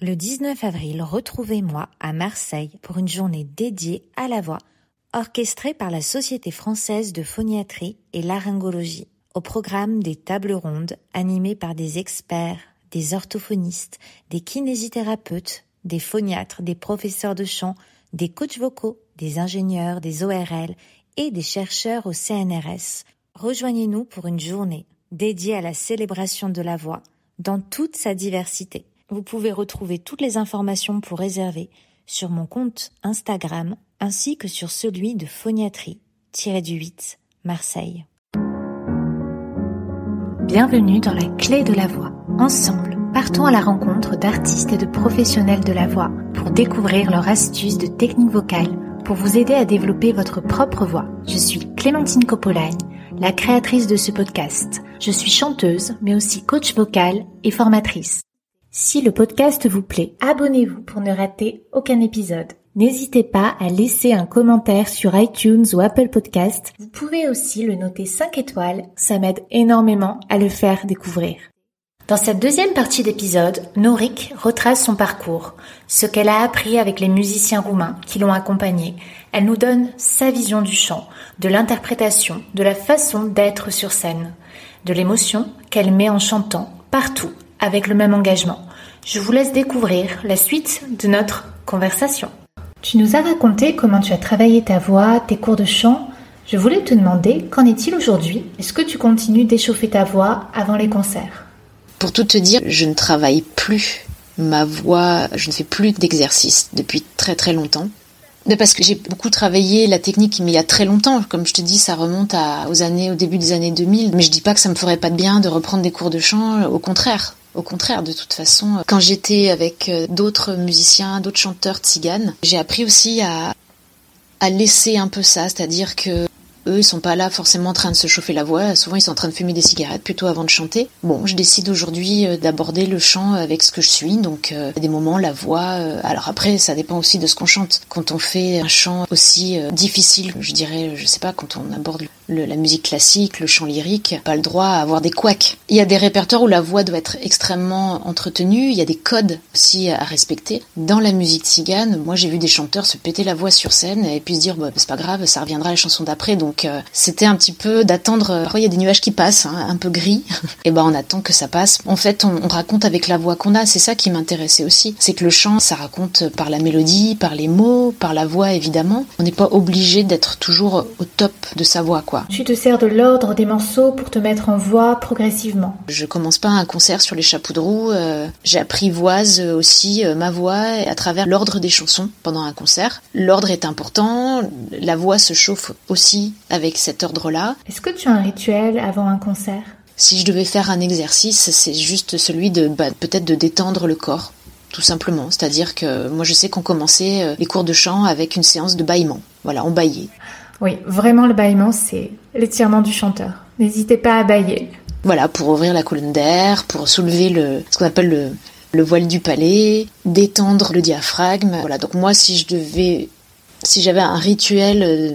Le 19 avril, retrouvez-moi à Marseille pour une journée dédiée à la voix, orchestrée par la Société française de phoniatrie et laryngologie. Au programme des tables rondes animées par des experts, des orthophonistes, des kinésithérapeutes, des phoniatres, des professeurs de chant, des coachs vocaux, des ingénieurs, des ORL et des chercheurs au CNRS. Rejoignez-nous pour une journée dédiée à la célébration de la voix dans toute sa diversité. Vous pouvez retrouver toutes les informations pour réserver sur mon compte Instagram ainsi que sur celui de phoniatrie-du-8 Marseille. Bienvenue dans la clé de la voix. Ensemble, partons à la rencontre d'artistes et de professionnels de la voix pour découvrir leurs astuces de technique vocale pour vous aider à développer votre propre voix. Je suis Clémentine Copolagne, la créatrice de ce podcast. Je suis chanteuse, mais aussi coach vocal et formatrice. Si le podcast vous plaît, abonnez-vous pour ne rater aucun épisode. N'hésitez pas à laisser un commentaire sur iTunes ou Apple Podcast. Vous pouvez aussi le noter 5 étoiles, ça m'aide énormément à le faire découvrir. Dans cette deuxième partie d'épisode, Norik retrace son parcours, ce qu'elle a appris avec les musiciens roumains qui l'ont accompagnée. Elle nous donne sa vision du chant, de l'interprétation, de la façon d'être sur scène, de l'émotion qu'elle met en chantant partout avec le même engagement. Je vous laisse découvrir la suite de notre conversation. Tu nous as raconté comment tu as travaillé ta voix, tes cours de chant. Je voulais te demander, qu'en est-il aujourd'hui? Est-ce que tu continues d'échauffer ta voix avant les concerts? Pour tout te dire, je ne travaille plus ma voix, je ne fais plus d'exercice depuis très très longtemps. Parce que j'ai beaucoup travaillé la technique, mais il y a très longtemps. Comme je te dis, ça remonte à, aux années, au début des années 2000. Mais je dis pas que ça me ferait pas de bien de reprendre des cours de chant. Au contraire. Au contraire, de toute façon, quand j'étais avec euh, d'autres musiciens, d'autres chanteurs tziganes, j'ai appris aussi à, à laisser un peu ça, c'est-à-dire que eux, ils sont pas là forcément en train de se chauffer la voix. Souvent, ils sont en train de fumer des cigarettes plutôt avant de chanter. Bon, je décide aujourd'hui euh, d'aborder le chant avec ce que je suis. Donc, euh, des moments, la voix. Euh, alors après, ça dépend aussi de ce qu'on chante. Quand on fait un chant aussi difficile, je dirais, je sais pas, quand on aborde la musique classique, le chant lyrique, pas le droit à avoir des couacs. Il y a des répertoires où la voix doit être extrêmement entretenue. Il y a des codes aussi à respecter. Dans la musique tzigane, moi, j'ai vu des chanteurs se péter la voix sur scène et puis se dire, bah, c'est pas grave, ça reviendra à la chanson d'après. Donc donc euh, c'était un petit peu d'attendre. Euh, parfois il y a des nuages qui passent, hein, un peu gris, et ben on attend que ça passe. En fait, on, on raconte avec la voix qu'on a. C'est ça qui m'intéressait aussi. C'est que le chant, ça raconte par la mélodie, par les mots, par la voix évidemment. On n'est pas obligé d'être toujours au top de sa voix, quoi. Tu te sers de l'ordre des morceaux pour te mettre en voix progressivement. Je commence pas un concert sur les chapeaux de roue. Euh, J'apprivoise aussi euh, ma voix à travers l'ordre des chansons pendant un concert. L'ordre est important. La voix se chauffe aussi avec cet ordre-là. Est-ce que tu as un rituel avant un concert? Si je devais faire un exercice, c'est juste celui de bah, peut-être de détendre le corps, tout simplement. C'est-à-dire que moi je sais qu'on commençait euh, les cours de chant avec une séance de bâillement. Voilà, on baillait. Oui, vraiment le bâillement, c'est l'étirement du chanteur. N'hésitez pas à bailler. Voilà, pour ouvrir la colonne d'air, pour soulever le, ce qu'on appelle le, le voile du palais, détendre le diaphragme. Voilà, donc moi si je devais, si j'avais un rituel euh,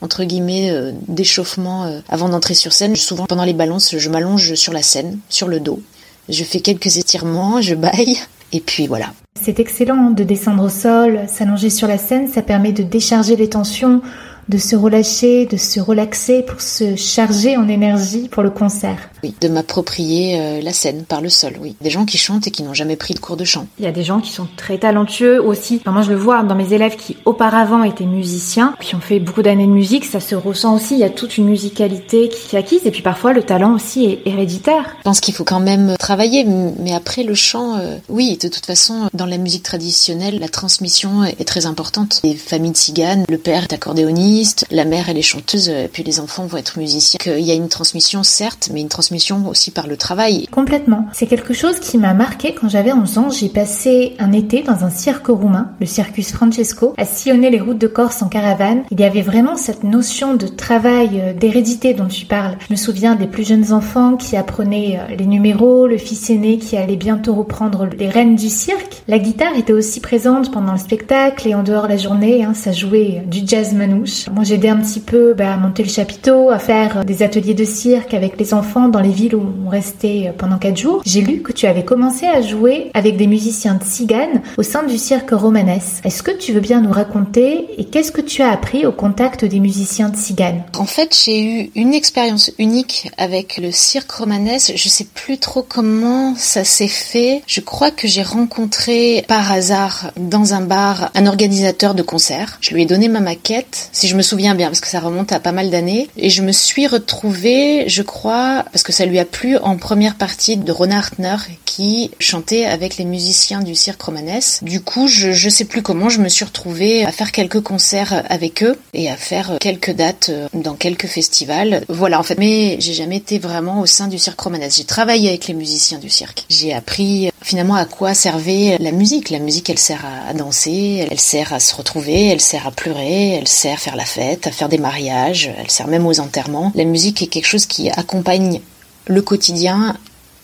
entre guillemets euh, d'échauffement euh, avant d'entrer sur scène. Souvent pendant les balances, je m'allonge sur la scène, sur le dos. Je fais quelques étirements, je baille et puis voilà. C'est excellent de descendre au sol, s'allonger sur la scène, ça permet de décharger les tensions, de se relâcher, de se relaxer pour se charger en énergie pour le concert. Oui, de m'approprier euh, la scène par le sol, oui. Des gens qui chantent et qui n'ont jamais pris de cours de chant. Il y a des gens qui sont très talentueux aussi. moi, je le vois dans mes élèves qui auparavant étaient musiciens, qui ont fait beaucoup d'années de musique, ça se ressent aussi. Il y a toute une musicalité qui acquise et puis parfois le talent aussi est héréditaire. Je pense qu'il faut quand même travailler, mais après le chant, euh, oui, de toute façon, dans la musique traditionnelle, la transmission est très importante. Les familles de tziganes, le père est accordéoniste, la mère elle est chanteuse, et puis les enfants vont être musiciens. Il y a une transmission certes, mais une transmission aussi par le travail. Complètement. C'est quelque chose qui m'a marqué quand j'avais 11 ans. J'ai passé un été dans un cirque roumain, le Circus Francesco, à sillonner les routes de Corse en caravane. Il y avait vraiment cette notion de travail, euh, d'hérédité dont tu parles. Je me souviens des plus jeunes enfants qui apprenaient euh, les numéros, le fils aîné qui allait bientôt reprendre les rênes du cirque. La guitare était aussi présente pendant le spectacle et en dehors de la journée, hein, ça jouait du jazz manouche. Moi j'aidais un petit peu bah, à monter le chapiteau, à faire des ateliers de cirque avec les enfants dans les villes où on restait pendant quatre jours, j'ai lu que tu avais commencé à jouer avec des musiciens de tziganes au sein du cirque Romanes. Est-ce que tu veux bien nous raconter et qu'est-ce que tu as appris au contact des musiciens de tziganes En fait, j'ai eu une expérience unique avec le cirque Romanes. Je sais plus trop comment ça s'est fait. Je crois que j'ai rencontré par hasard dans un bar un organisateur de concert. Je lui ai donné ma maquette, je me souviens bien, parce que ça remonte à pas mal d'années, et je me suis retrouvée, je crois, parce que ça lui a plu en première partie de Rona Hartner qui chantait avec les musiciens du cirque romanesque. Du coup, je, je sais plus comment, je me suis retrouvée à faire quelques concerts avec eux et à faire quelques dates dans quelques festivals. Voilà, en fait, mais j'ai jamais été vraiment au sein du cirque romanesque. J'ai travaillé avec les musiciens du cirque. J'ai appris finalement à quoi servait la musique. La musique, elle sert à danser, elle sert à se retrouver, elle sert à pleurer, elle sert à faire la fête, à faire des mariages, elle sert même aux enterrements. La musique est quelque chose qui accompagne le quotidien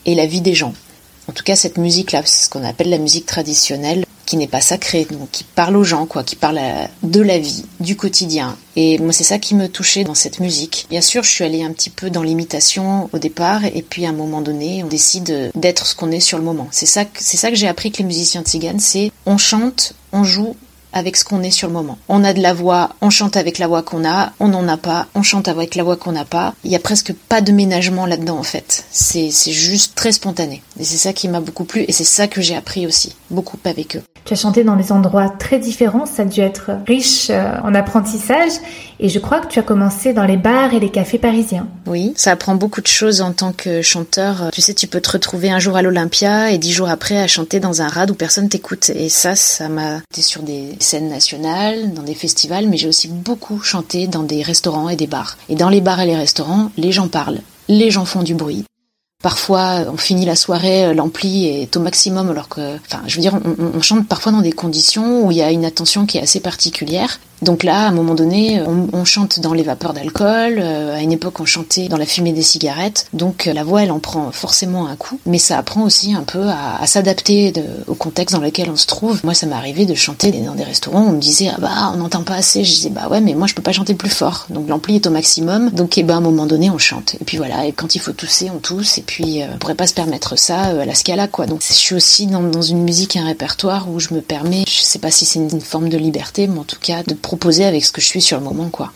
et la vie des gens. En tout cas, cette musique-là, c'est ce qu'on appelle la musique traditionnelle, qui n'est pas sacrée, donc qui parle aux gens, quoi, qui parle de la vie, du quotidien. Et moi, c'est ça qui me touchait dans cette musique. Bien sûr, je suis allée un petit peu dans l'imitation au départ, et puis à un moment donné, on décide d'être ce qu'on est sur le moment. C'est ça, c'est ça que j'ai appris que les musiciens tziganes, c'est on chante, on joue, avec ce qu'on est sur le moment. On a de la voix, on chante avec la voix qu'on a, on n'en a pas, on chante avec la voix qu'on n'a pas. Il y a presque pas de ménagement là-dedans en fait. C'est juste très spontané. Et c'est ça qui m'a beaucoup plu et c'est ça que j'ai appris aussi, beaucoup avec eux. Tu as chanté dans des endroits très différents, ça a dû être riche euh, en apprentissage et je crois que tu as commencé dans les bars et les cafés parisiens. Oui, ça apprend beaucoup de choses en tant que chanteur. Tu sais, tu peux te retrouver un jour à l'Olympia et dix jours après à chanter dans un rad où personne t'écoute. Et ça, ça m'a été sur des scènes nationales, dans des festivals, mais j'ai aussi beaucoup chanté dans des restaurants et des bars. Et dans les bars et les restaurants, les gens parlent, les gens font du bruit. Parfois, on finit la soirée, l'ampli est au maximum, alors que, enfin, je veux dire, on, on, chante parfois dans des conditions où il y a une attention qui est assez particulière. Donc là, à un moment donné, on, on chante dans les vapeurs d'alcool. Euh, à une époque, on chantait dans la fumée des cigarettes. Donc euh, la voix, elle en prend forcément un coup, mais ça apprend aussi un peu à, à s'adapter au contexte dans lequel on se trouve. Moi, ça m'est arrivé de chanter dans des restaurants. On me disait ah bah on n'entend pas assez. Je disais bah ouais, mais moi je peux pas chanter plus fort. Donc l'ampli est au maximum. Donc et eh ben à un moment donné, on chante. Et puis voilà. Et quand il faut tousser, on tousse. Et puis euh, on pourrait pas se permettre ça euh, à la scala quoi. Donc je suis aussi dans, dans une musique un répertoire où je me permets, je sais pas si c'est une, une forme de liberté, mais en tout cas de proposer avec ce que je suis sur le moment, quoi.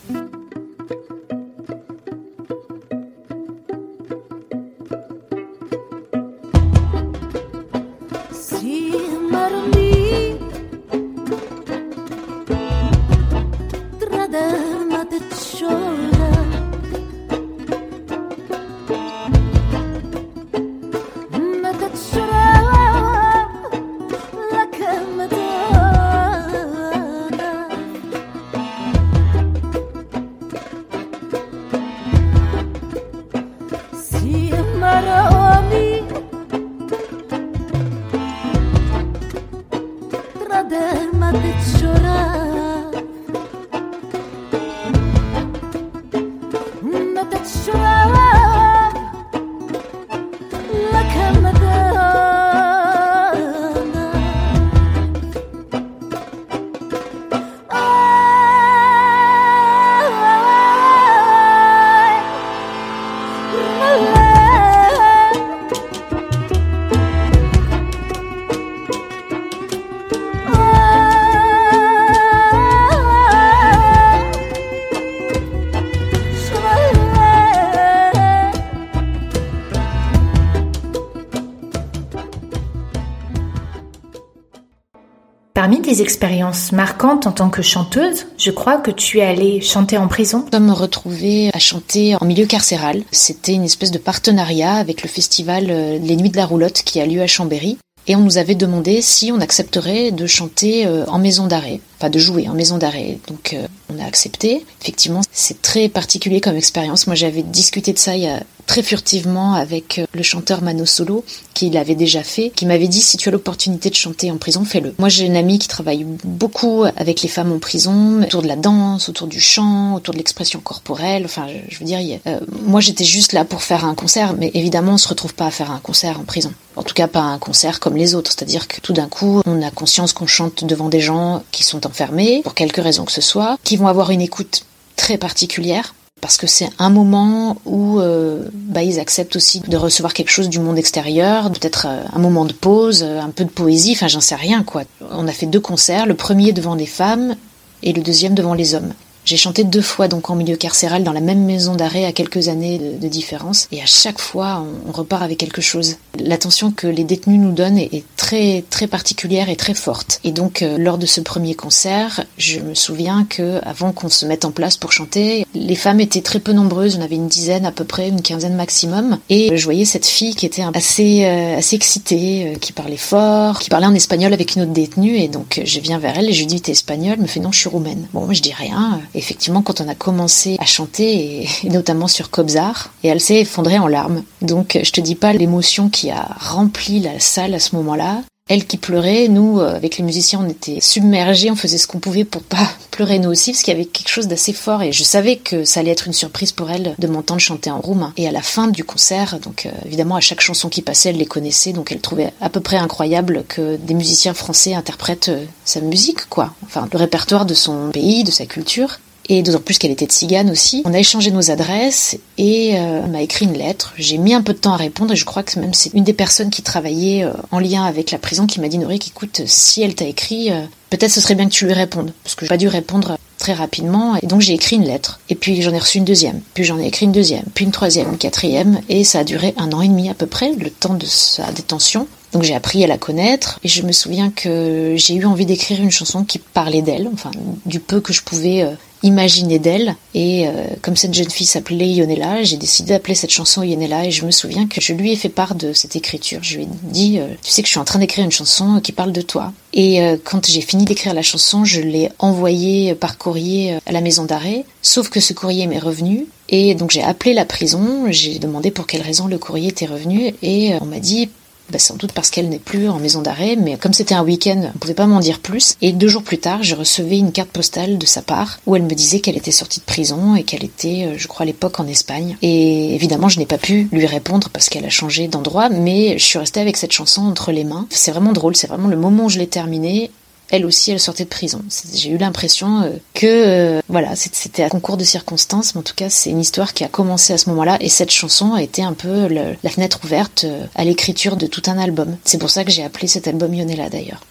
Tes expériences marquantes en tant que chanteuse, je crois que tu es allée chanter en prison. Je me retrouver à chanter en milieu carcéral. C'était une espèce de partenariat avec le festival euh, Les Nuits de la Roulotte qui a lieu à Chambéry. Et on nous avait demandé si on accepterait de chanter euh, en maison d'arrêt, enfin de jouer en maison d'arrêt. Donc euh, on a accepté. Effectivement, c'est très particulier comme expérience. Moi j'avais discuté de ça il y a très furtivement avec euh, le chanteur Mano Solo, qui l'avait déjà fait, qui m'avait dit si tu as l'opportunité de chanter en prison, fais-le. Moi j'ai une amie qui travaille beaucoup avec les femmes en prison, autour de la danse, autour du chant, autour de l'expression corporelle. Enfin, je, veux dire, euh, moi j'étais juste là pour faire un concert, mais évidemment on se retrouve pas à faire un concert en prison. En tout cas pas un concert comme les autres, c'est-à-dire que tout d'un coup on a conscience qu'on chante devant des gens qui sont enfermés, pour quelque raison que ce soit, qui vont avoir une écoute très particulière parce que c'est un moment où euh, bah, ils acceptent aussi de recevoir quelque chose du monde extérieur, peut-être euh, un moment de pause, euh, un peu de poésie, enfin j'en sais rien quoi. On a fait deux concerts, le premier devant des femmes et le deuxième devant les hommes. J'ai chanté deux fois donc en milieu carcéral dans la même maison d'arrêt à quelques années de, différence et à chaque fois on, repart avec quelque chose. L'attention que les détenus nous donnent est, très très particulière et très forte. Et donc euh, lors de ce premier concert, je me souviens que avant qu'on se mette en place pour chanter, les femmes étaient très peu nombreuses, on avait une dizaine à peu près, une quinzaine maximum et je voyais cette fille qui était assez euh, assez excitée, euh, qui parlait fort, qui parlait en espagnol avec une autre détenue et donc je viens vers elle et je lui dis t'es espagnole, elle me fait non je suis roumaine. Bon moi je dis rien effectivement, quand on a commencé à chanter, et, notamment sur Kobzar, et elle s'est effondrée en larmes. Donc, je te dis pas l'émotion qui a rempli la salle à ce moment-là. Elle qui pleurait, nous, euh, avec les musiciens, on était submergés, on faisait ce qu'on pouvait pour pas pleurer nous aussi, parce qu'il y avait quelque chose d'assez fort, et je savais que ça allait être une surprise pour elle de m'entendre chanter en roumain. Et à la fin du concert, donc euh, évidemment, à chaque chanson qui passait, elle les connaissait, donc elle trouvait à peu près incroyable que des musiciens français interprètent euh, sa musique, quoi. Enfin, le répertoire de son pays, de sa culture et d'autant plus qu'elle était de Tzigane aussi. On a échangé nos adresses et euh, elle m'a écrit une lettre. J'ai mis un peu de temps à répondre et je crois que même c'est une des personnes qui travaillait euh, en lien avec la prison qui m'a dit Norik, écoute, si elle t'a écrit, euh, peut-être ce serait bien que tu lui répondes. Parce que j'ai pas dû répondre très rapidement. Et donc j'ai écrit une lettre. Et puis j'en ai reçu une deuxième, puis j'en ai écrit une deuxième, puis une troisième, une quatrième. Et ça a duré un an et demi à peu près, le temps de sa détention. Donc j'ai appris à la connaître. Et je me souviens que j'ai eu envie d'écrire une chanson qui parlait d'elle, enfin du peu que je pouvais imaginer d'elle. Et euh, comme cette jeune fille s'appelait Ionella, j'ai décidé d'appeler cette chanson Ionella et je me souviens que je lui ai fait part de cette écriture. Je lui ai dit, euh, tu sais que je suis en train d'écrire une chanson qui parle de toi. Et euh, quand j'ai fini d'écrire la chanson, je l'ai envoyée par courrier à la maison d'arrêt, sauf que ce courrier m'est revenu. Et donc j'ai appelé la prison, j'ai demandé pour quelle raison le courrier était revenu et on m'a dit bah, sans doute parce qu'elle n'est plus en maison d'arrêt, mais comme c'était un week-end, on pouvait pas m'en dire plus. Et deux jours plus tard, je recevais une carte postale de sa part où elle me disait qu'elle était sortie de prison et qu'elle était, euh, je crois, à l'époque en Espagne. Et évidemment, je n'ai pas pu lui répondre parce qu'elle a changé d'endroit, mais je suis restée avec cette chanson entre les mains. C'est vraiment drôle, c'est vraiment le moment où je l'ai terminée elle aussi, elle sortait de prison. J'ai eu l'impression euh, que, euh, voilà, c'était un concours de circonstances, mais en tout cas, c'est une histoire qui a commencé à ce moment-là, et cette chanson a été un peu la fenêtre ouverte euh, à l'écriture de tout un album. C'est pour ça que j'ai appelé cet album Yonella d'ailleurs.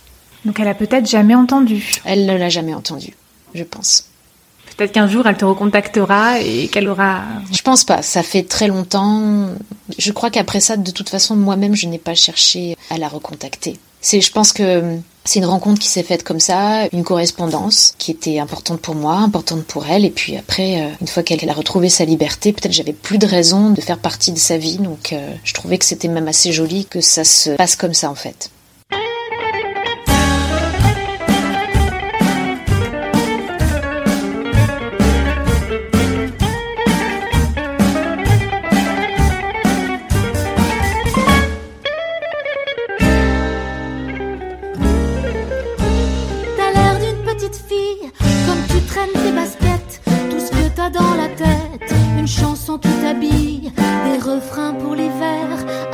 Donc elle a peut-être jamais entendu. Elle ne l'a jamais entendu, je pense. Peut-être qu'un jour elle te recontactera et qu'elle aura. Je pense pas. Ça fait très longtemps. Je crois qu'après ça, de toute façon, moi-même, je n'ai pas cherché à la recontacter. C'est, je pense que c'est une rencontre qui s'est faite comme ça, une correspondance qui était importante pour moi, importante pour elle. Et puis après, euh, une fois qu'elle a retrouvé sa liberté, peut-être j'avais plus de raison de faire partie de sa vie. Donc euh, je trouvais que c'était même assez joli que ça se passe comme ça en fait. chansons qui habille, des refrains pour les vers,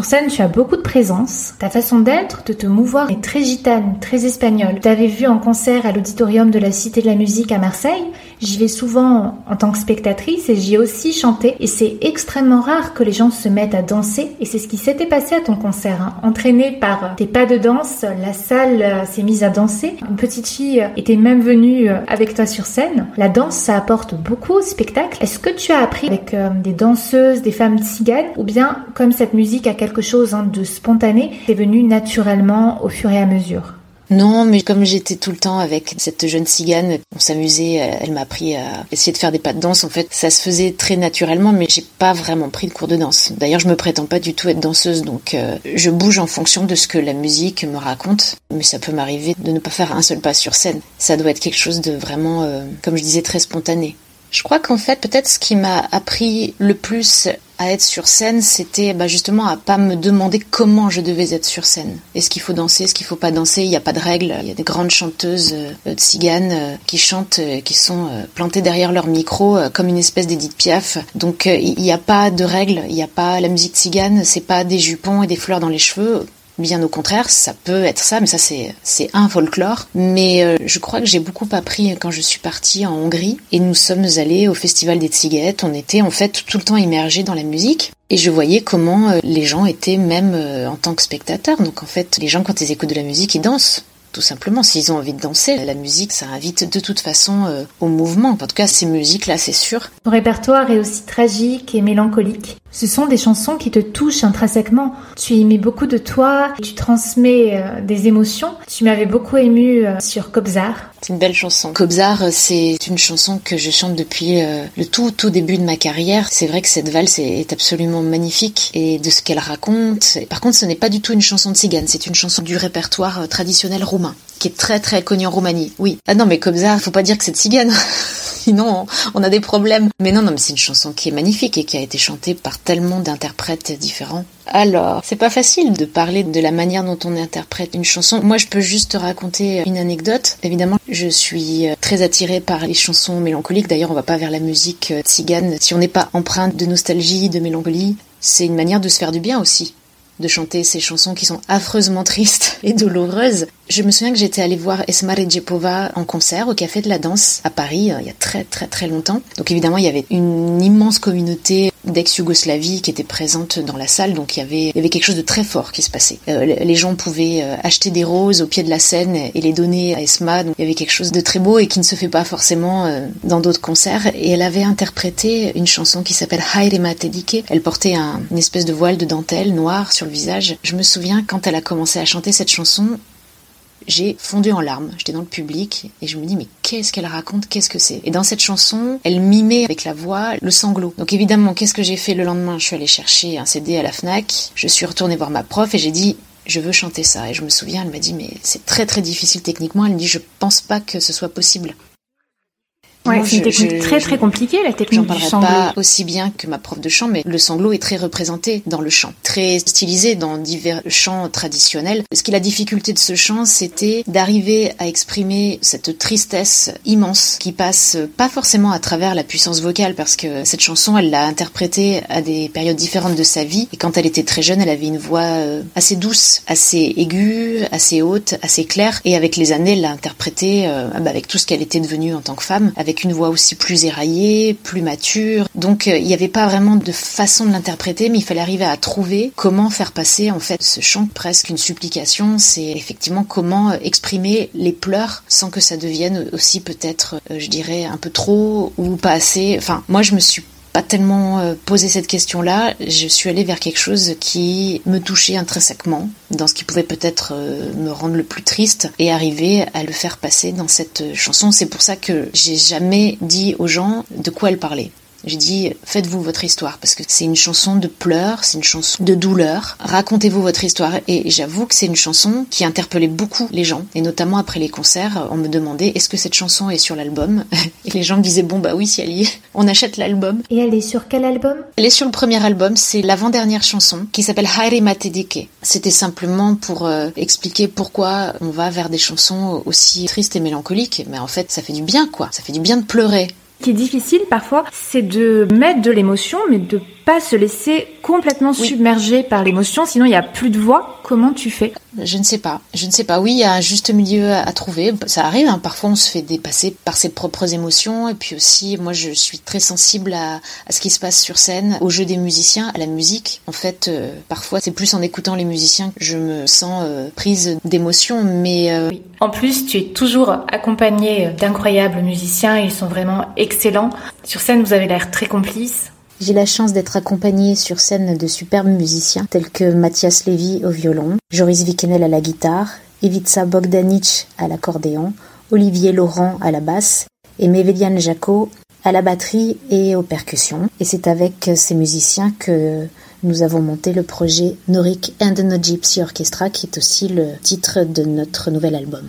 Sur scène, tu as beaucoup de présence. Ta façon d'être, de te mouvoir est très gitane, très espagnole. T'avais vu en concert à l'auditorium de la Cité de la Musique à Marseille. J'y vais souvent en tant que spectatrice et j'y ai aussi chanté. Et c'est extrêmement rare que les gens se mettent à danser. Et c'est ce qui s'était passé à ton concert. hein. Entraîné par tes pas de danse, la salle euh, s'est mise à danser. Une petite fille était même venue euh, avec toi sur scène. La danse, ça apporte beaucoup au spectacle. Est-ce que tu as appris avec euh, des danseuses, des femmes tziganes ou bien comme cette musique a quelque chose hein, de spontané, c'est venu naturellement au fur et à mesure Non, mais comme j'étais tout le temps avec cette jeune cigane, on s'amusait, euh, elle m'a appris à essayer de faire des pas de danse. En fait, ça se faisait très naturellement, mais j'ai pas vraiment pris de cours de danse. D'ailleurs, je me prétends pas du tout être danseuse, donc euh, je bouge en fonction de ce que la musique me raconte. Mais ça peut m'arriver de ne pas faire un seul pas sur scène. Ça doit être quelque chose de vraiment, euh, comme je disais, très spontané. Je crois qu'en fait, peut-être ce qui m'a appris le plus à être sur scène, c'était bah, justement à pas me demander comment je devais être sur scène. Est-ce qu'il faut danser, est-ce qu'il faut pas danser? Il n'y a pas de règles. Il y a des grandes chanteuses euh, tziganes euh, qui chantent, euh, qui sont euh, plantées derrière leur micro comme une espèce d'Edith Piaf. Donc il n'y a pas de règles. Il n'y a pas la musique tzigane. C'est pas des jupons et des fleurs dans les cheveux. Bien au contraire, ça peut être ça, mais ça c'est un folklore. Mais euh, je crois que j'ai beaucoup appris quand je suis partie en Hongrie et nous sommes allés au festival des Tziguettes. On était en fait tout le temps immergés dans la musique et je voyais comment euh, les gens étaient même euh, en tant que spectateurs. Donc en fait, les gens quand ils écoutent de la musique, ils dansent. Tout simplement, s'ils ont envie de danser, la musique, ça invite de toute façon au mouvement. En tout cas, ces musiques-là, c'est sûr. Ton répertoire est aussi tragique et mélancolique. Ce sont des chansons qui te touchent intrinsèquement. Tu y mets beaucoup de toi, tu transmets euh, des émotions. Tu m'avais beaucoup ému euh, sur Kobzar. C'est une belle chanson. Kobzar, c'est une chanson que je chante depuis euh, le tout tout début de ma carrière. C'est vrai que cette valse est, absolument magnifique et de ce qu'elle raconte. Par contre, ce n'est pas du tout une chanson de cigane, c'est une chanson du répertoire euh, traditionnel roumain qui est très très connu en Roumanie. Oui. Ah non, mais Kobzar, faut pas dire que c'est de cigane. Sinon, on, a des problèmes. Mais non, non, mais c'est une chanson qui est magnifique et qui a été chantée par tellement d'interprètes différents. Alors, c'est pas facile de parler de la manière dont on interprète une chanson. Moi, je peux juste te raconter une anecdote. Évidemment, je suis euh, très attirée par les chansons mélancoliques. D'ailleurs, on va pas vers la musique euh, tzigane si on n'est pas empreinte de nostalgie, de mélancolie. C'est une manière de se faire du bien aussi de chanter ces chansons qui sont affreusement tristes et douloureuses. Je me souviens que j'étais allée voir Esma Redjepova en concert au Café de la Danse à Paris euh, il y a très très très longtemps. Donc évidemment il y avait une immense communauté d'ex-Yougoslavie qui était présente dans la salle, donc il y avait, il y avait quelque chose de très fort qui se passait. Euh, les gens pouvaient euh, acheter des roses au pied de la scène et les donner à Esma, donc il y avait quelque chose de très beau et qui ne se fait pas forcément dans d'autres concerts. Et elle avait interprété une chanson qui s'appelle Hairema Tedike. Elle portait un, une espèce de voile de dentelle noire sur visage. Je me souviens quand elle a commencé à chanter cette chanson, j'ai fondu en larmes. J'étais dans le public et je me dis mais qu'est-ce qu'elle raconte? Qu'est-ce que c'est? Et dans cette chanson, elle mimait avec la voix le sanglot. Donc évidemment, qu'est-ce que j'ai fait le lendemain? Je suis allée chercher un CD à la Fnac. Je suis retournée voir ma prof et j'ai dit je veux chanter ça. Et je me souviens, elle m'a dit mais c'est très très difficile techniquement. Elle me dit je pense pas que ce soit possible. Ouais, c'est une technique je- très très compliquée, la technique du sanglot. pas aussi bien que ma prof de chant, mais le sanglot est très représenté dans le chant, très stylisé dans divers chants traditionnels. Ce qui est la difficulté de ce chant, c'était d'arriver à exprimer cette tristesse immense qui passe pas forcément à travers la puissance vocale, parce que cette chanson, elle l'a interprétée à des périodes différentes de sa vie, et quand elle était très jeune, elle avait une voix euh, assez douce, assez aiguë, assez haute, assez claire, et avec les années, elle l'a interprétée euh, bah, avec tout ce qu'elle était devenue en tant que femme, avec avec une voix aussi plus éraillée, plus mature. Donc il n'y avait pas vraiment de façon de l'interpréter, mais il fallait arriver à trouver comment faire passer en fait ce chant presque une supplication. C'est effectivement comment exprimer les pleurs sans que ça devienne aussi peut-être, je dirais, un peu trop ou pas assez. Enfin, moi je me suis pas tellement euh, posé cette question-là. Je suis allée vers quelque chose qui me touchait intrinsèquement, dans ce qui pouvait peut-être euh, me rendre le plus triste, et arriver à le faire passer dans cette chanson. C'est pour ça que j'ai jamais dit aux gens de quoi elle parlait. J'ai dit faites-vous votre histoire parce que c'est une chanson de pleurs, c'est une chanson de douleur. Racontez-vous votre histoire et j'avoue que c'est une chanson qui interpellait beaucoup les gens et notamment après les concerts, on me demandait est-ce que cette chanson est sur l'album et les gens me disaient bon bah oui si elle y est, on achète l'album. Et elle est sur quel album? Elle est sur le premier album, c'est l'avant-dernière chanson qui s'appelle Haire Matedike. C'était simplement pour euh, expliquer pourquoi on va vers des chansons aussi tristes et mélancoliques, mais en fait ça fait du bien quoi, ça fait du bien de pleurer. Ce qui est difficile parfois, c'est de mettre de l'émotion, mais de pas se laisser complètement submerger par l'émotion, sinon il n'y a plus de voix. Comment tu fais? Je ne sais pas. Je ne sais pas. Oui, il y a un juste milieu à trouver. Ça arrive. Hein. Parfois, on se fait dépasser par ses propres émotions. Et puis aussi, moi, je suis très sensible à, ce qui se passe sur scène, au jeu des musiciens, à la musique. En fait, euh, parfois, c'est plus en écoutant les musiciens que je me sens euh, prise d'émotion. Mais euh, en plus, tu es toujours accompagné d'incroyables musiciens. Ils sont vraiment excellents. Sur scène, vous avez l'air très complices. J'ai la chance d'être accompagnée sur scène de superbes musiciens tels que Mathias Lévy au violon, Joris Vikenel à la guitare, Ivica Bogdanic à l'accordéon, Olivier Laurent à la basse et Mevelian Jaco à la batterie et aux percussions. Et c'est avec ces musiciens que nous avons monté le projet Norik and the No Gypsy Orchestra qui est aussi le titre de notre nouvel album.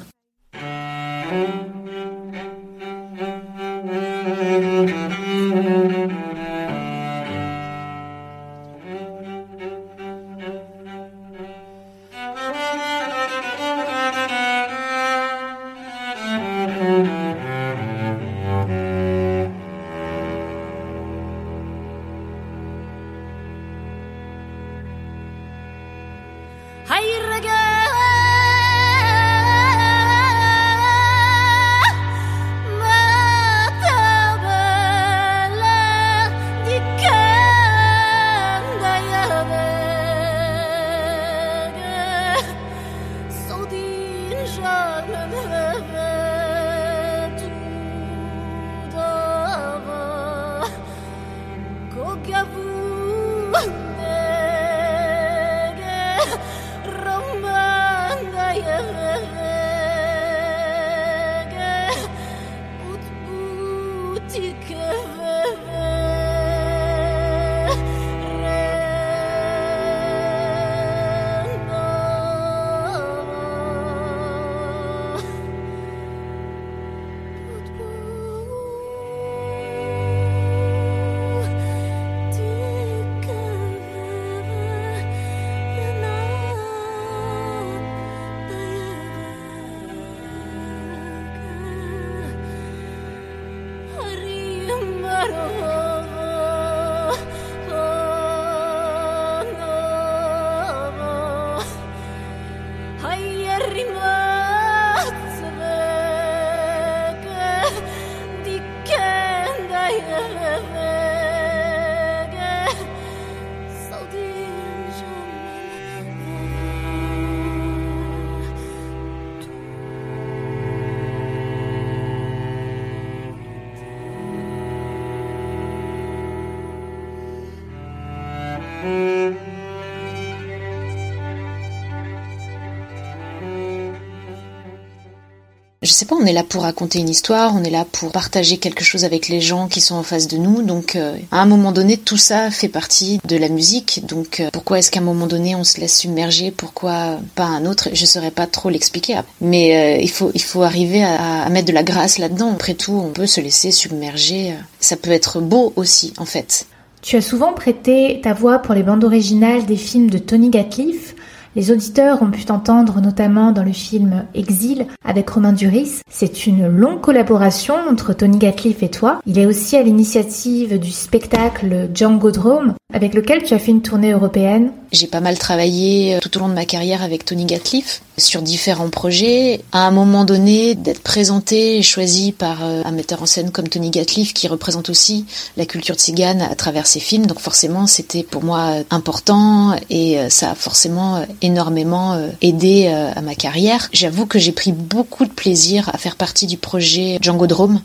Sais pas, on est là pour raconter une histoire, on est là pour partager quelque chose avec les gens qui sont en face de nous. Donc, euh, à un moment donné, tout ça fait partie de la musique. Donc, euh, pourquoi est-ce qu'à un moment donné, on se laisse submerger? Pourquoi pas un autre? Je saurais pas trop l'expliquer. Mais euh, il faut, il faut arriver à, à mettre de la grâce là-dedans. Après tout, on peut se laisser submerger. Ça peut être beau aussi, en fait. Tu as souvent prêté ta voix pour les bandes originales des films de Tony Gatliff. Les auditeurs ont pu t'entendre notamment dans le film Exil avec Romain Duris. C'est une longue collaboration entre Tony Gatliff et toi. Il est aussi à l'initiative du spectacle Django Drome. Avec lequel tu as fait une tournée européenne. J'ai pas mal travaillé euh, tout au long de ma carrière avec Tony Gatliff sur différents projets. À un moment donné, d'être présenté et choisi par euh, un metteur en scène comme Tony Gatliff qui représente aussi la culture tzigane à travers ses films. Donc forcément, c'était pour moi important et euh, ça a forcément énormément aidé à ma carrière. J'avoue que j'ai pris beaucoup de plaisir à faire partie du projet Django Drome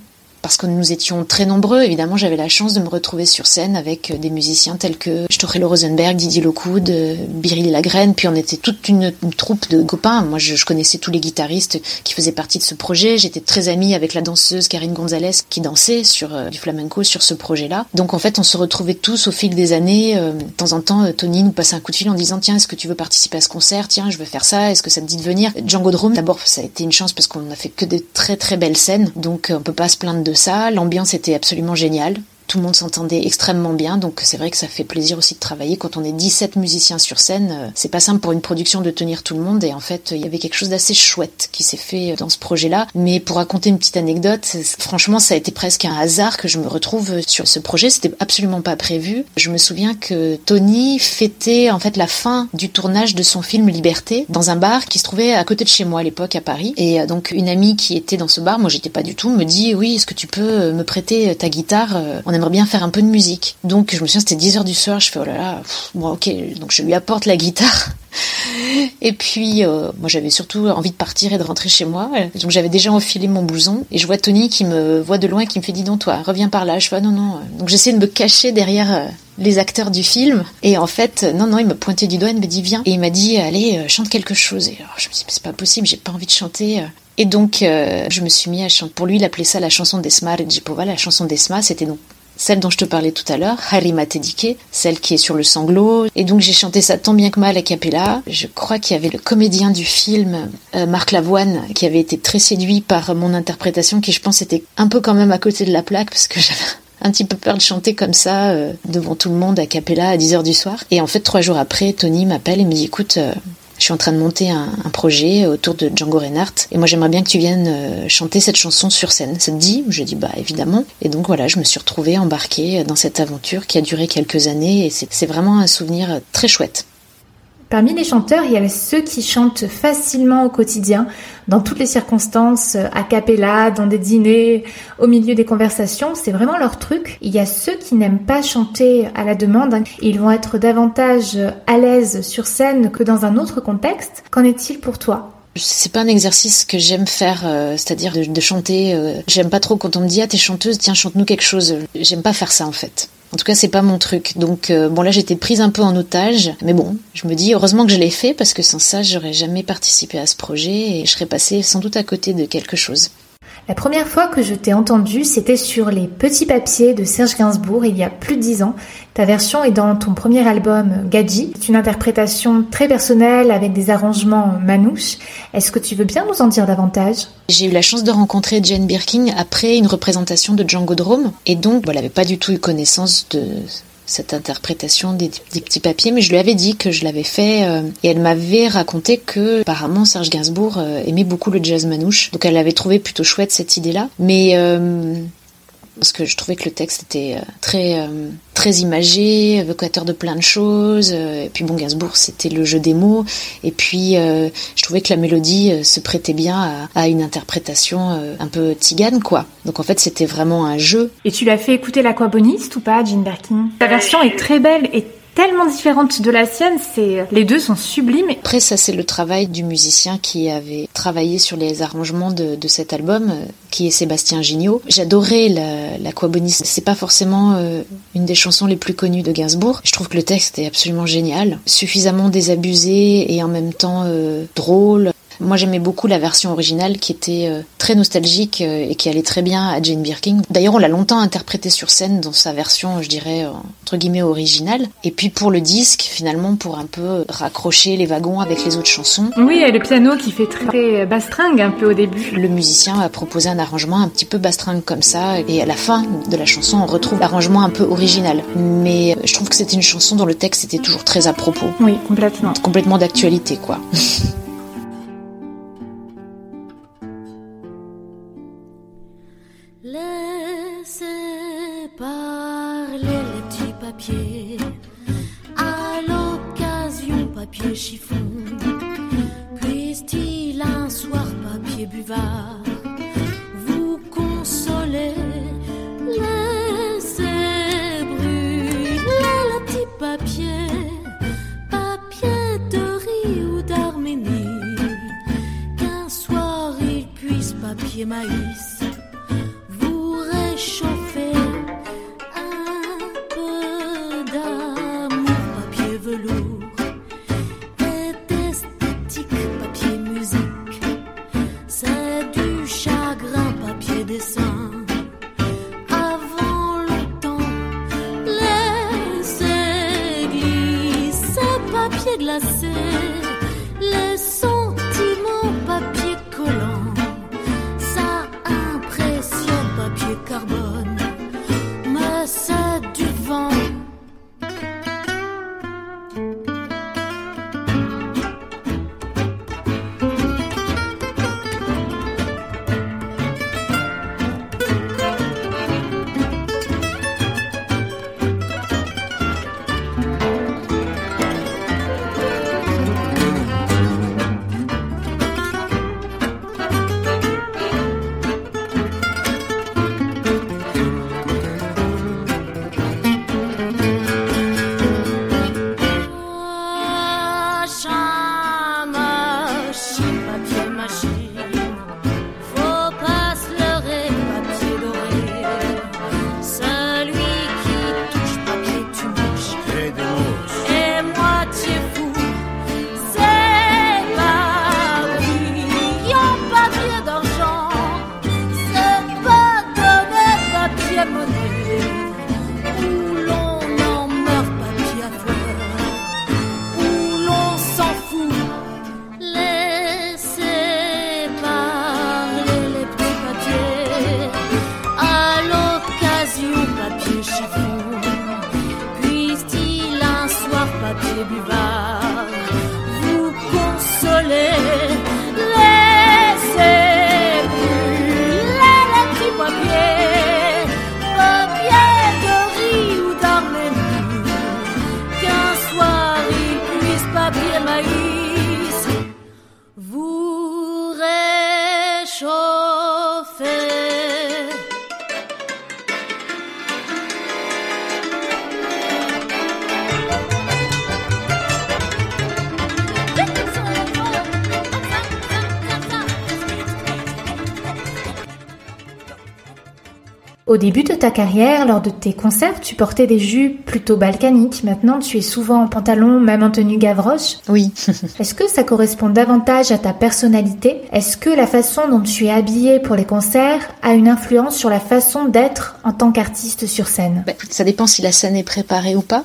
parce que nous étions très nombreux. Évidemment, j'avais la chance de me retrouver sur scène avec euh, des musiciens tels que Stochelo Rosenberg, Didier Lockwood, euh, Biril Lagraine, puis on était toute une, troupe de copains. Moi, je, connaissais tous les guitaristes qui faisaient partie de ce projet. J'étais très amie avec la danseuse Karine Gonzalez qui dansait sur euh, du flamenco sur ce projet-là. Donc en fait, on se retrouvait tous au fil des années. de temps en temps, Tony nous passait un coup de fil en disant tiens, est-ce que tu veux participer à ce concert? Tiens, je veux faire ça. Est-ce que ça te dit de venir? Django Drome, d'abord, ça a été une chance parce qu'on a fait que des très très belles scènes, donc on peut pas se plaindre de ça. L'ambiance était absolument géniale. Tout le monde s'entendait extrêmement bien, donc c'est vrai que ça fait plaisir aussi de travailler. Quand on est 17 musiciens sur scène, euh, c'est pas simple pour une production de tenir tout le monde, et en fait, il y avait quelque chose d'assez chouette qui s'est fait dans ce projet-là. Mais pour raconter une petite anecdote, franchement, ça a été presque un hasard que je me retrouve sur ce projet. C'était absolument pas prévu. Je me souviens que Tony fêtait en fait la fin du tournage de son film Liberté dans un bar qui se trouvait à côté de chez moi à l'époque à Paris. Et euh, donc une amie qui était dans ce bar, moi j'étais pas du tout, me dit oui, est-ce que tu peux me prêter ta guitare aimerait bien faire un peu de musique. Donc je me souviens, c'était 10 heures du soir, je fais oh là là, bon ok, donc je lui apporte la guitare. Et puis, euh, moi j'avais surtout envie de partir et de rentrer chez moi. Donc j'avais déjà enfilé mon blouson. Et je vois Tony qui me voit de loin et qui me fait Dis donc toi, reviens par là. Je fais ah, non, non. Donc j'essaie de me cacher derrière euh, les acteurs du film. Et en fait, non, non, il me pointait du doigt, il me dit Viens. Et il m'a dit Allez, euh, chante quelque chose. Et alors, je me suis dit C'est pas possible, j'ai pas envie de chanter. Et donc, je me suis mis à chanter. Pour lui, il appelait ça la chanson d'Esma Regipova. La chanson d'Esma, c'était donc celle dont je te parlais tout à l'heure, Harima Tedike, celle qui est sur le sanglot. Et donc j'ai chanté ça tant bien que mal à Capella. Je crois qu'il y avait le comédien du film, euh, Marc Lavoine, qui avait été très séduit par mon interprétation, qui je pense était un peu quand même à côté de la plaque, parce que j'avais un petit peu peur de chanter comme ça euh, devant tout le monde à Capella à 10h du soir. Et en fait, trois jours après, Tony m'appelle et me dit, écoute, euh, je suis en train de monter un, projet autour de Django Reinhardt et moi j'aimerais bien que tu viennes euh, chanter cette chanson sur scène. Ça te dit? Je dis bah évidemment. Et donc voilà, je me suis retrouvée embarquée dans cette aventure qui a duré quelques années et c'est vraiment un souvenir très chouette. Parmi les chanteurs, il y a ceux qui chantent facilement au quotidien, dans toutes les circonstances, a cappella, dans des dîners, au milieu des conversations. C'est vraiment leur truc. Il y a ceux qui n'aiment pas chanter à la demande. Ils vont être davantage à l'aise sur scène que dans un autre contexte. Qu'en est-il pour toi? C'est pas un exercice que j'aime faire, euh, c'est-à-dire de, chanter. Euh, j'aime pas trop quand on me dit ah t'es chanteuse, tiens chante-nous quelque chose. J'aime pas faire ça en fait. En tout cas, c'est pas mon truc. Donc euh, bon là, j'étais prise un peu en otage, mais bon, je me dis heureusement que je l'ai fait parce que sans ça, j'aurais jamais participé à ce projet et je serais passée sans doute à côté de quelque chose. La première fois que je t'ai entendu, c'était sur les petits papiers de Serge Gainsbourg il y a plus de dix ans. Ta version est dans ton premier album Gadji. C'est une interprétation très personnelle avec des arrangements manouches. Est-ce que tu veux bien nous en dire davantage? J'ai eu la chance de rencontrer Jane Birkin après une représentation de Django Drome et donc elle n'avait pas du tout eu connaissance de cette interprétation des, petits papiers, mais je lui avais dit que je l'avais fait euh, et elle m'avait raconté que apparemment Serge Gainsbourg euh, aimait beaucoup le jazz manouche, donc elle avait trouvé plutôt chouette cette idée-là. Mais euh, parce que je trouvais que le texte était euh, très euh, très imagé, évocateur de plein de choses. Euh, et puis bon, Gainsbourg, c'était le jeu des mots. Et puis je trouvais que la mélodie se prêtait bien à, une interprétation un peu tigane, quoi. Donc en fait, c'était vraiment un jeu. Et tu l'as fait écouter l'aquaboniste ou pas, Jean Birkin? Ta version est très belle et tellement différente de la sienne, c'est les deux sont sublimes. Après ça c'est le travail du musicien qui avait travaillé sur les arrangements de, cet album, euh, qui est Sébastien Gignot. J'adorais l'aquaboniste. La, c'est pas forcément euh, une des chansons les plus connues de Gainsbourg. Je trouve que le texte est absolument génial, suffisamment désabusé et en même temps euh, drôle. Moi, j'aimais beaucoup la version originale qui était euh, très nostalgique euh, et qui allait très bien à Jane Birkin. D'ailleurs, on l'a longtemps interprétée sur scène dans sa version, je dirais, euh, entre guillemets, originale. Et puis pour le disque, finalement, pour un peu raccrocher les wagons avec les autres chansons. Oui, et le piano qui fait très bastringue un peu au début. Le musicien a proposé un arrangement un petit peu bastringue comme ça. Et à la fin de la chanson, on retrouve l'arrangement un peu original. Mais je trouve que c'était une chanson dont le texte était toujours très à propos. Oui, complètement. Complètement d'actualité, quoi. papier maïs. Vous réchauffer un peu d'amour, papier velours Au début de ta carrière, lors de tes concerts, tu portais des jupes plutôt balkaniques. Maintenant, tu es souvent en pantalon, même en tenue gavroche. Oui. Est-ce que ça correspond davantage à ta personnalité? Est-ce que la façon dont tu es habillée pour les concerts a une influence sur la façon d'être en tant qu'artiste sur scène? Bah, ça dépend si la scène est préparée ou pas.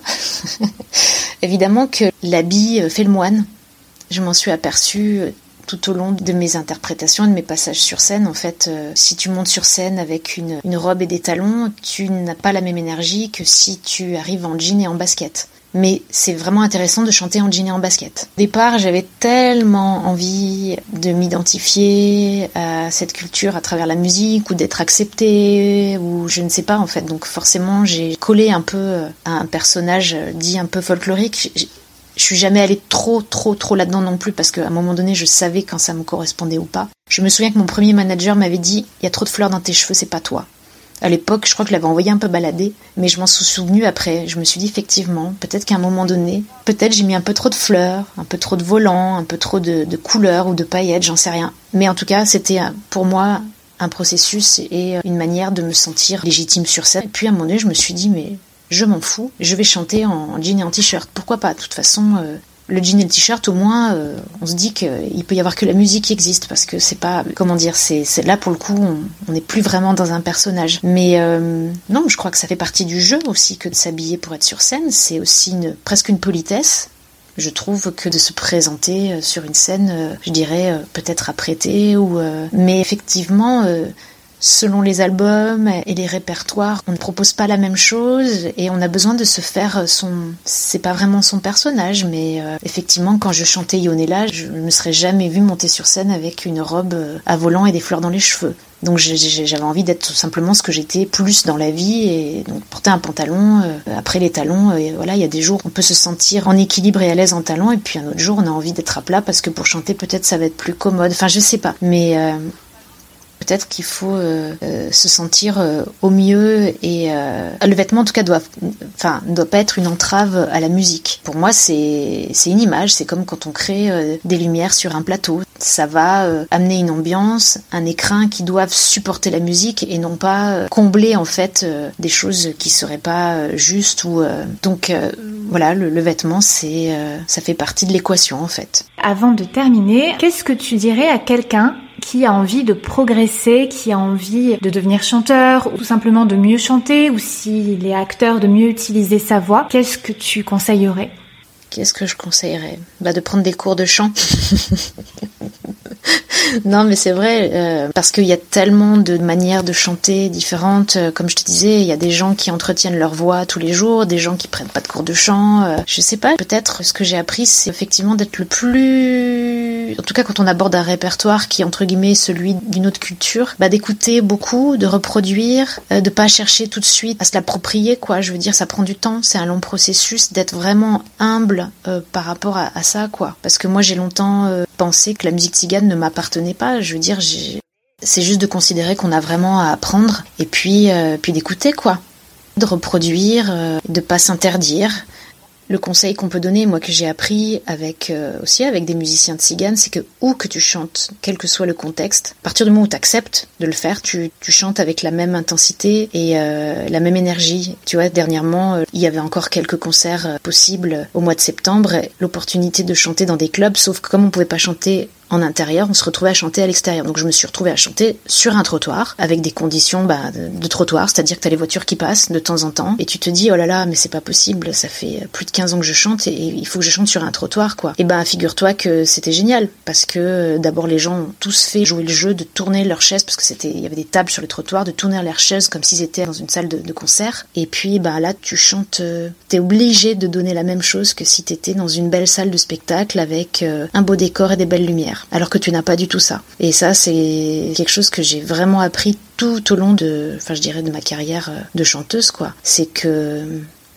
Évidemment que l'habit euh, fait le moine. Je m'en suis aperçue euh, tout au long de mes interprétations et de mes passages sur scène. En fait, euh, si tu montes sur scène avec une, une robe et des talons, tu n'as pas la même énergie que si tu arrives en jean et en basket. Mais c'est vraiment intéressant de chanter en jean et en basket. Au départ, j'avais tellement envie de m'identifier à cette culture à travers la musique ou d'être acceptée ou je ne sais pas en fait. Donc forcément, j'ai collé un peu à un personnage dit un peu folklorique. Je suis jamais allée trop, trop, trop là-dedans non plus parce qu'à un moment donné, je savais quand ça me correspondait ou pas. Je me souviens que mon premier manager m'avait dit Il y a trop de fleurs dans tes cheveux, c'est pas toi. À l'époque, je crois que je l'avais envoyé un peu balader, mais je m'en suis souvenu après. Je me suis dit effectivement, peut-être qu'à un moment donné, peut-être j'ai mis un peu trop de fleurs, un peu trop de volants, un peu trop de, de couleurs ou de paillettes, j'en sais rien. Mais en tout cas, c'était euh, pour moi un processus et une manière de me sentir légitime sur scène. Et puis à un moment donné, je me suis dit mais je m'en fous, je vais chanter en jean et en t-shirt. Pourquoi pas De toute façon, euh, le jean et le t-shirt, au moins, euh, on se dit qu'il peut y avoir que la musique qui existe parce que c'est pas, comment dire, c'est là pour le coup, on n'est plus vraiment dans un personnage. Mais euh, non, je crois que ça fait partie du jeu aussi que de s'habiller pour être sur scène. C'est aussi une, presque une politesse. Je trouve que de se présenter sur une scène, je dirais peut-être apprêté ou, mais effectivement. Euh, Selon les albums et les répertoires, on ne propose pas la même chose et on a besoin de se faire son. C'est pas vraiment son personnage, mais euh, effectivement, quand je chantais Ionella, je ne me serais jamais vue monter sur scène avec une robe euh, à volant et des fleurs dans les cheveux. Donc j'avais envie d'être tout simplement ce que j'étais plus dans la vie et donc porter un pantalon. euh, après les talons, et voilà, il y a des jours on peut se sentir en équilibre et à l'aise en talons et puis un autre jour on a envie d'être à plat parce que pour chanter peut-être ça va être plus commode. Enfin je sais pas, mais euh, Peut-être qu'il faut euh, euh, se sentir euh, au mieux et le vêtement en tout cas doit, enfin, doit pas être une entrave à la musique. Pour moi, c'est c'est une image. C'est comme quand on crée des lumières sur un plateau. Ça va amener une ambiance, un écrin qui doivent supporter la musique et non pas combler en fait des choses qui seraient pas justes ou donc voilà le, le vêtement c'est ça fait partie de l'équation en fait. Avant de terminer, qu'est-ce que tu dirais à quelqu'un qui a envie de progresser, qui a envie de devenir chanteur ou simplement de mieux chanter ou s'il est acteur de mieux utiliser sa voix, qu'est-ce que tu conseillerais? Qu'est-ce que je conseillerais? Bah, De prendre des cours de chant. non, mais c'est vrai, euh, parce qu'il y a tellement de manières de chanter différentes. Euh, comme je te disais, il y a des gens qui entretiennent leur voix tous les jours, des gens qui prennent pas de cours de chant. Euh, je sais pas, peut-être ce que j'ai appris, c'est effectivement d'être le plus... En tout cas, quand on aborde un répertoire qui est entre guillemets celui d'une autre culture, bah, d'écouter beaucoup, de reproduire, de pas chercher tout de suite à se l'approprier, quoi. Je veux dire, ça prend du temps, c'est un long processus d'être vraiment humble par rapport à, ça, quoi. Parce que moi, j'ai longtemps pensé que la musique tzigane ne m'appartenait pas. Je veux dire, c'est juste de considérer qu'on a vraiment à apprendre et puis, euh, puis d'écouter quoi, de reproduire, euh, de pas s'interdire, le conseil qu'on peut donner, moi que j'ai appris avec euh, aussi avec des musiciens de tziganes, c'est que où que tu chantes, quel que soit le contexte, à partir du moment où tu acceptes de le faire, tu, chantes avec la même intensité et euh, la même énergie. Tu vois, dernièrement, euh, il y avait encore quelques concerts possibles au mois de septembre, l'opportunité de chanter dans des clubs, sauf que comme on pouvait pas chanter en intérieur, on se retrouvait à chanter à l'extérieur. Donc je me suis retrouvée à chanter sur un trottoir, avec des conditions bah, de, trottoir, c'est-à-dire que tu as les voitures qui passent de temps en temps, et tu te dis, oh là là, mais c'est pas possible, ça fait plus de 15 ans que je chante, et, il faut que je chante sur un trottoir, quoi. Et ben figure-toi que c'était génial, parce que euh, d'abord les gens ont tous fait jouer le jeu de tourner leurs chaises, parce que c'était, il y avait des tables sur les trottoirs, de tourner leurs chaises comme s'ils étaient dans une salle de, concert. Et puis bah là, tu chantes, euh, t'es obligé de donner la même chose que si t'étais dans une belle salle de spectacle avec euh, un beau décor et des belles lumières alors que tu n'as pas du tout ça. Et ça, c'est quelque chose que j'ai vraiment appris tout au long de, enfin, je de ma carrière euh, de chanteuse, quoi. C'est que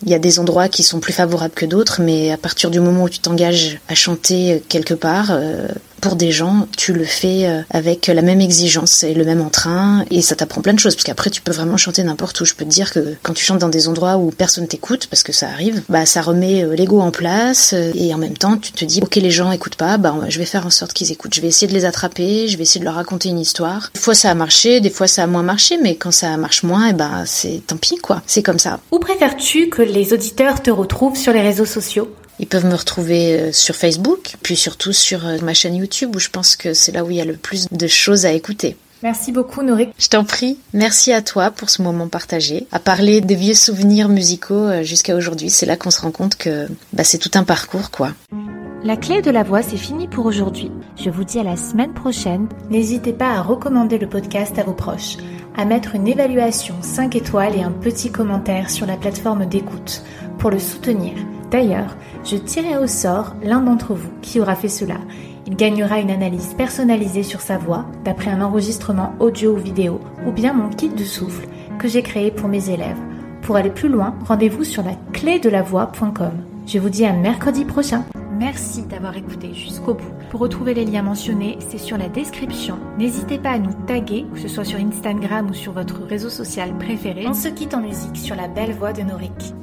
il y a des endroits qui sont plus favorables que d'autres, mais à partir du moment où tu t'engages à chanter quelque part, euh, pour des gens, tu le fais euh, avec la même exigence et le même entrain, et ça t'apprend plein de choses, parce qu'après tu peux vraiment chanter n'importe où. Je peux te dire que quand tu chantes dans des endroits où personne t'écoute, parce que ça arrive, bah ça remet euh, l'ego en place, euh, et en même temps tu te dis, ok les gens écoutent pas, bah je vais faire en sorte qu'ils écoutent. Je vais essayer de les attraper, je vais essayer de leur raconter une histoire. Des fois ça a marché, des fois ça a moins marché, mais quand ça marche moins, et eh ben c'est tant pis quoi. C'est comme ça. Où préfères-tu que les auditeurs te retrouvent sur les réseaux sociaux? Ils peuvent me retrouver euh, sur Facebook, puis surtout sur euh, ma chaîne YouTube où je pense que c'est là où il y a le plus de choses à écouter. Merci beaucoup Norik. Je t'en prie. Merci à toi pour ce moment partagé. À parler des vieux souvenirs musicaux euh, jusqu'à aujourd'hui, c'est là qu'on se rend compte que bah, c'est tout un parcours quoi. La clé de la voix, c'est fini pour aujourd'hui. Je vous dis à la semaine prochaine. N'hésitez pas à recommander le podcast à vos proches, à mettre une évaluation 5 étoiles et un petit commentaire sur la plateforme d'écoute pour le soutenir. D'ailleurs, je tirerai au sort l'un d'entre vous qui aura fait cela. Il gagnera une analyse personnalisée sur sa voix d'après un enregistrement audio ou vidéo ou bien mon kit de souffle que j'ai créé pour mes élèves. Pour aller plus loin, rendez-vous sur la clé de la voix.com. Je vous dis à mercredi prochain. Merci d'avoir écouté jusqu'au bout. Pour retrouver les liens mentionnés, c'est sur la description. N'hésitez pas à nous taguer, que ce soit sur Instagram ou sur votre réseau social préféré. On se quitte en musique sur la belle voix de Norik.